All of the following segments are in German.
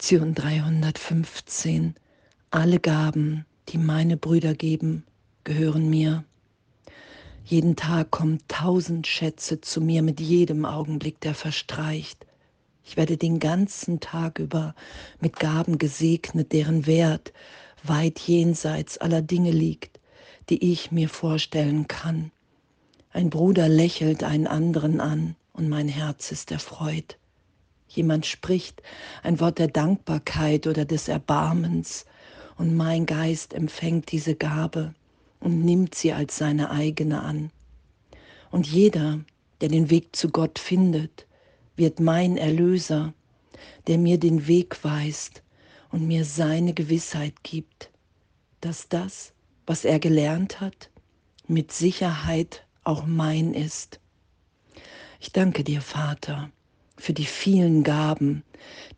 Lektion 315. Alle Gaben, die meine Brüder geben, gehören mir. Jeden Tag kommen tausend Schätze zu mir mit jedem Augenblick, der verstreicht. Ich werde den ganzen Tag über mit Gaben gesegnet, deren Wert weit jenseits aller Dinge liegt, die ich mir vorstellen kann. Ein Bruder lächelt einen anderen an und mein Herz ist erfreut. Jemand spricht ein Wort der Dankbarkeit oder des Erbarmens und mein Geist empfängt diese Gabe und nimmt sie als seine eigene an. Und jeder, der den Weg zu Gott findet, wird mein Erlöser, der mir den Weg weist und mir seine Gewissheit gibt, dass das, was er gelernt hat, mit Sicherheit auch mein ist. Ich danke dir, Vater, für die vielen Gaben,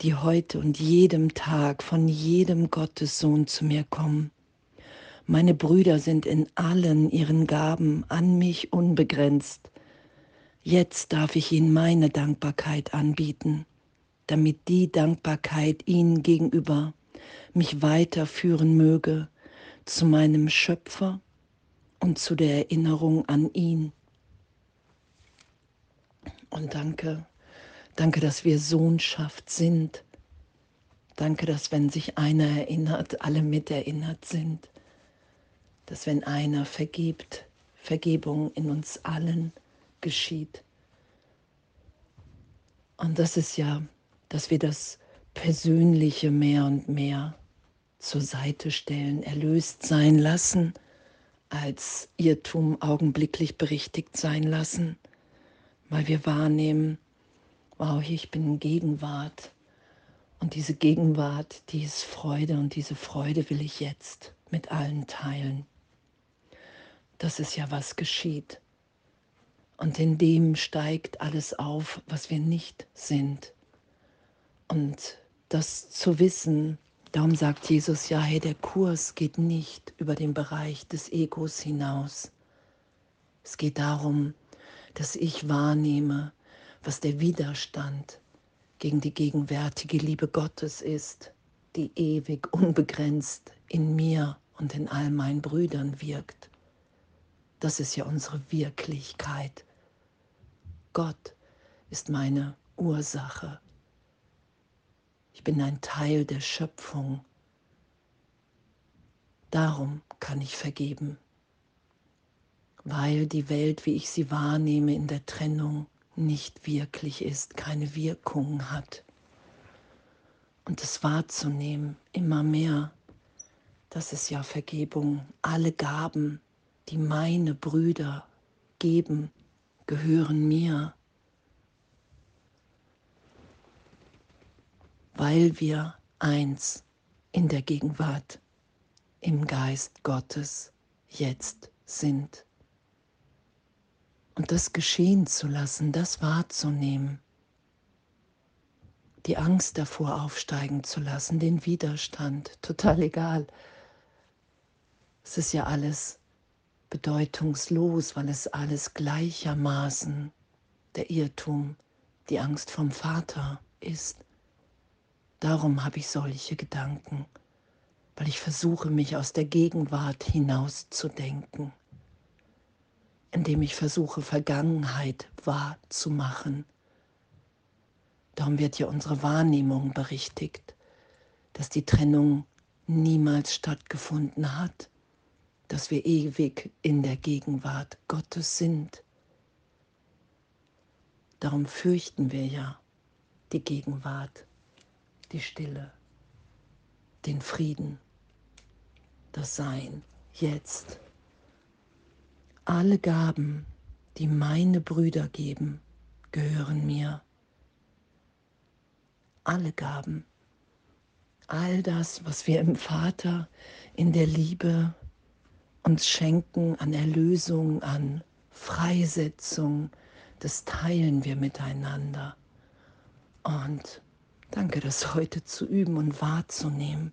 die heute und jedem Tag von jedem Gottessohn zu mir kommen. Meine Brüder sind in allen ihren Gaben an mich unbegrenzt. Jetzt darf ich ihnen meine Dankbarkeit anbieten, damit die Dankbarkeit ihnen gegenüber mich weiterführen möge zu meinem Schöpfer und zu der Erinnerung an ihn. Und danke, Danke, dass wir Sohnschaft sind. Danke, dass wenn sich einer erinnert, alle miterinnert sind. Dass wenn einer vergibt, Vergebung in uns allen geschieht. Und das ist ja, dass wir das Persönliche mehr und mehr zur Seite stellen, erlöst sein lassen, als Irrtum augenblicklich berichtigt sein lassen, weil wir wahrnehmen, wow, ich bin in Gegenwart. Und diese Gegenwart, die ist Freude und diese Freude will ich jetzt mit allen teilen. Das ist ja, was geschieht. Und in dem steigt alles auf, was wir nicht sind. Und das zu wissen, darum sagt Jesus ja, hey, der Kurs geht nicht über den Bereich des Egos hinaus. Es geht darum, dass ich wahrnehme, was der Widerstand gegen die gegenwärtige Liebe Gottes ist, die ewig unbegrenzt in mir und in all meinen Brüdern wirkt. Das ist ja unsere Wirklichkeit. Gott ist meine Ursache. Ich bin ein Teil der Schöpfung. Darum kann ich vergeben, weil die Welt, wie ich sie wahrnehme in der Trennung, nicht wirklich ist, keine Wirkung hat. Und es wahrzunehmen, immer mehr, das ist ja Vergebung. Alle Gaben, die meine Brüder geben, gehören mir, weil wir eins in der Gegenwart, im Geist Gottes jetzt sind. Und das geschehen zu lassen, das wahrzunehmen, die Angst davor aufsteigen zu lassen, den Widerstand, total egal. Es ist ja alles bedeutungslos, weil es alles gleichermaßen der Irrtum, die Angst vom Vater ist. Darum habe ich solche Gedanken, weil ich versuche, mich aus der Gegenwart hinauszudenken indem ich versuche, Vergangenheit wahrzumachen. Darum wird ja unsere Wahrnehmung berichtigt, dass die Trennung niemals stattgefunden hat, dass wir ewig in der Gegenwart Gottes sind. Darum fürchten wir ja die Gegenwart, die Stille, den Frieden, das Sein jetzt. Alle Gaben, die meine Brüder geben, gehören mir. Alle Gaben. All das, was wir im Vater in der Liebe uns schenken an Erlösung, an Freisetzung, das teilen wir miteinander. Und danke, das heute zu üben und wahrzunehmen.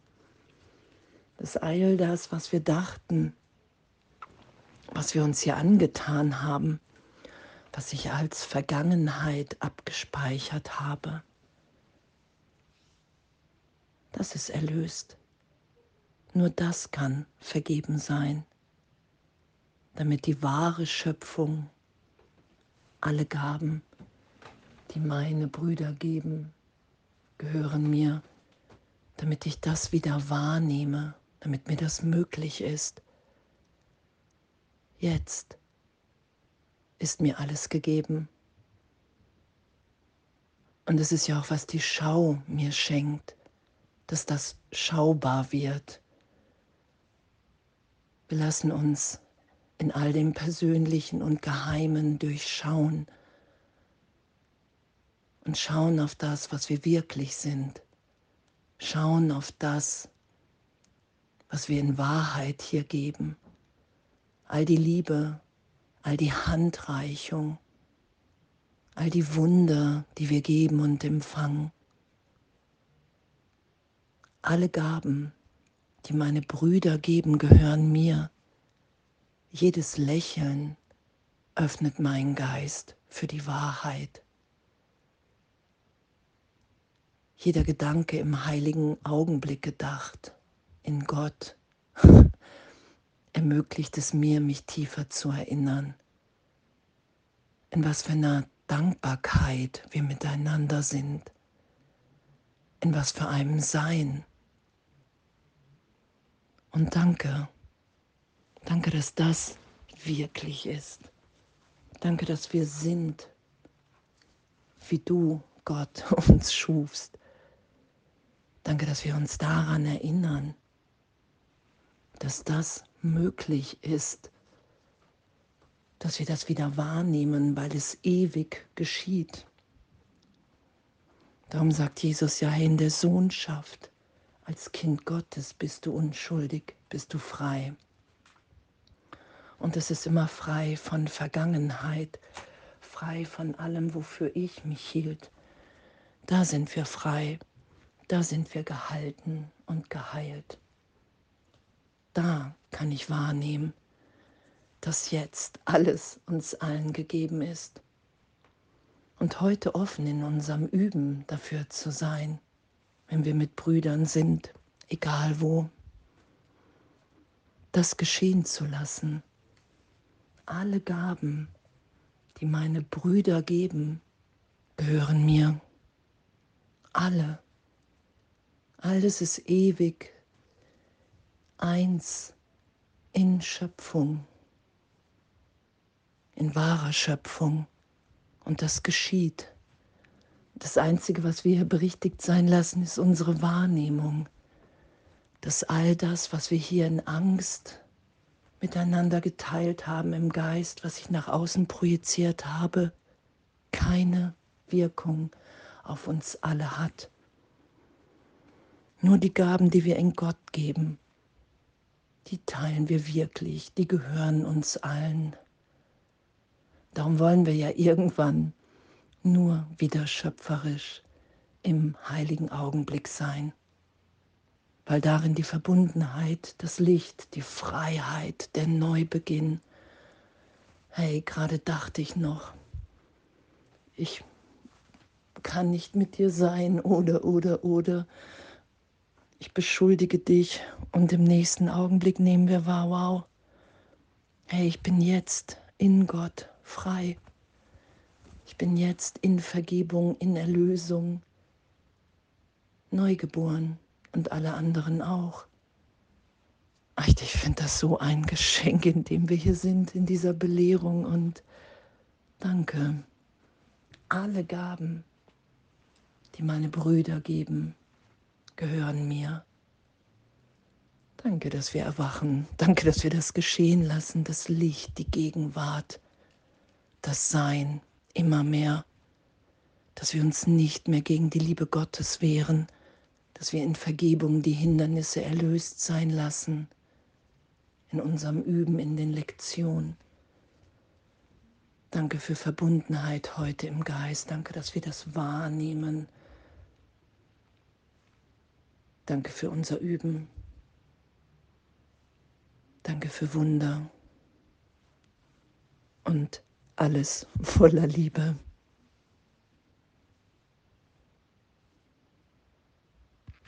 Dass all das, was wir dachten, was wir uns hier angetan haben, was ich als Vergangenheit abgespeichert habe, das ist erlöst. Nur das kann vergeben sein, damit die wahre Schöpfung alle Gaben, die meine Brüder geben, gehören mir, damit ich das wieder wahrnehme, damit mir das möglich ist. Jetzt ist mir alles gegeben. Und es ist ja auch, was die Schau mir schenkt, dass das schaubar wird. Wir lassen uns in all dem Persönlichen und Geheimen durchschauen und schauen auf das, was wir wirklich sind. Schauen auf das, was wir in Wahrheit hier geben. All die Liebe, all die Handreichung, all die Wunder, die wir geben und empfangen. Alle Gaben, die meine Brüder geben, gehören mir. Jedes Lächeln öffnet meinen Geist für die Wahrheit. Jeder Gedanke im heiligen Augenblick gedacht, in Gott, ermöglicht es mir, mich tiefer zu erinnern, in was für einer Dankbarkeit wir miteinander sind, in was für einem Sein. Und danke Danke, dass das wirklich ist. Danke, dass wir sind, wie du, Gott, uns schufst. Danke, dass wir uns daran erinnern, dass das möglich ist, dass wir das wieder wahrnehmen, weil es ewig geschieht. Darum sagt Jesus ja in der Sohnschaft, als Kind Gottes bist du unschuldig, bist du frei. Und es ist immer frei von Vergangenheit, frei von allem, wofür ich mich hielt. Da sind wir frei, da sind wir gehalten und geheilt. Da kann ich wahrnehmen, dass jetzt alles uns allen gegeben ist. Und heute offen in unserem Üben dafür zu sein, wenn wir mit Brüdern sind, egal wo, das geschehen zu lassen alle Gaben, die meine Brüder geben, gehören mir. Alle. Alles ist ewig, eins in Schöpfung, in wahrer Schöpfung. Und das geschieht. Das Einzige, was wir hier berichtigt sein lassen, ist unsere Wahrnehmung, dass all das, was wir hier in Angst, miteinander geteilt haben im Geist, was ich nach außen projiziert habe, keine Wirkung auf uns alle hat. Nur die Gaben, die wir in Gott geben, die teilen wir wirklich, die gehören uns allen. Darum wollen wir ja irgendwann nur wieder schöpferisch im heiligen Augenblick sein weil darin die Verbundenheit, das Licht, die Freiheit, der Neubeginn. Hey, gerade dachte ich noch, ich kann nicht mit dir sein oder, oder, oder. Ich beschuldige dich und im nächsten Augenblick nehmen wir wahr, wow. Hey, ich bin jetzt in Gott frei. Ich bin jetzt in Vergebung, in Erlösung, neugeboren und alle anderen auch. Ich finde das so ein Geschenk, in dem wir hier sind, in dieser Belehrung und danke. Alle Gaben, die meine Brüder geben, gehören mir. Danke, dass wir erwachen. Danke, dass wir das geschehen lassen, das Licht, die Gegenwart, das Sein immer mehr, dass wir uns nicht mehr gegen die Liebe Gottes wehren, dass wir in Vergebung die Hindernisse erlöst sein lassen, in unserem Üben, in den Lektionen. Danke für Verbundenheit heute im Geist. Danke, dass wir das wahrnehmen. Danke für unser Üben. Danke für Wunder und alles voller Liebe.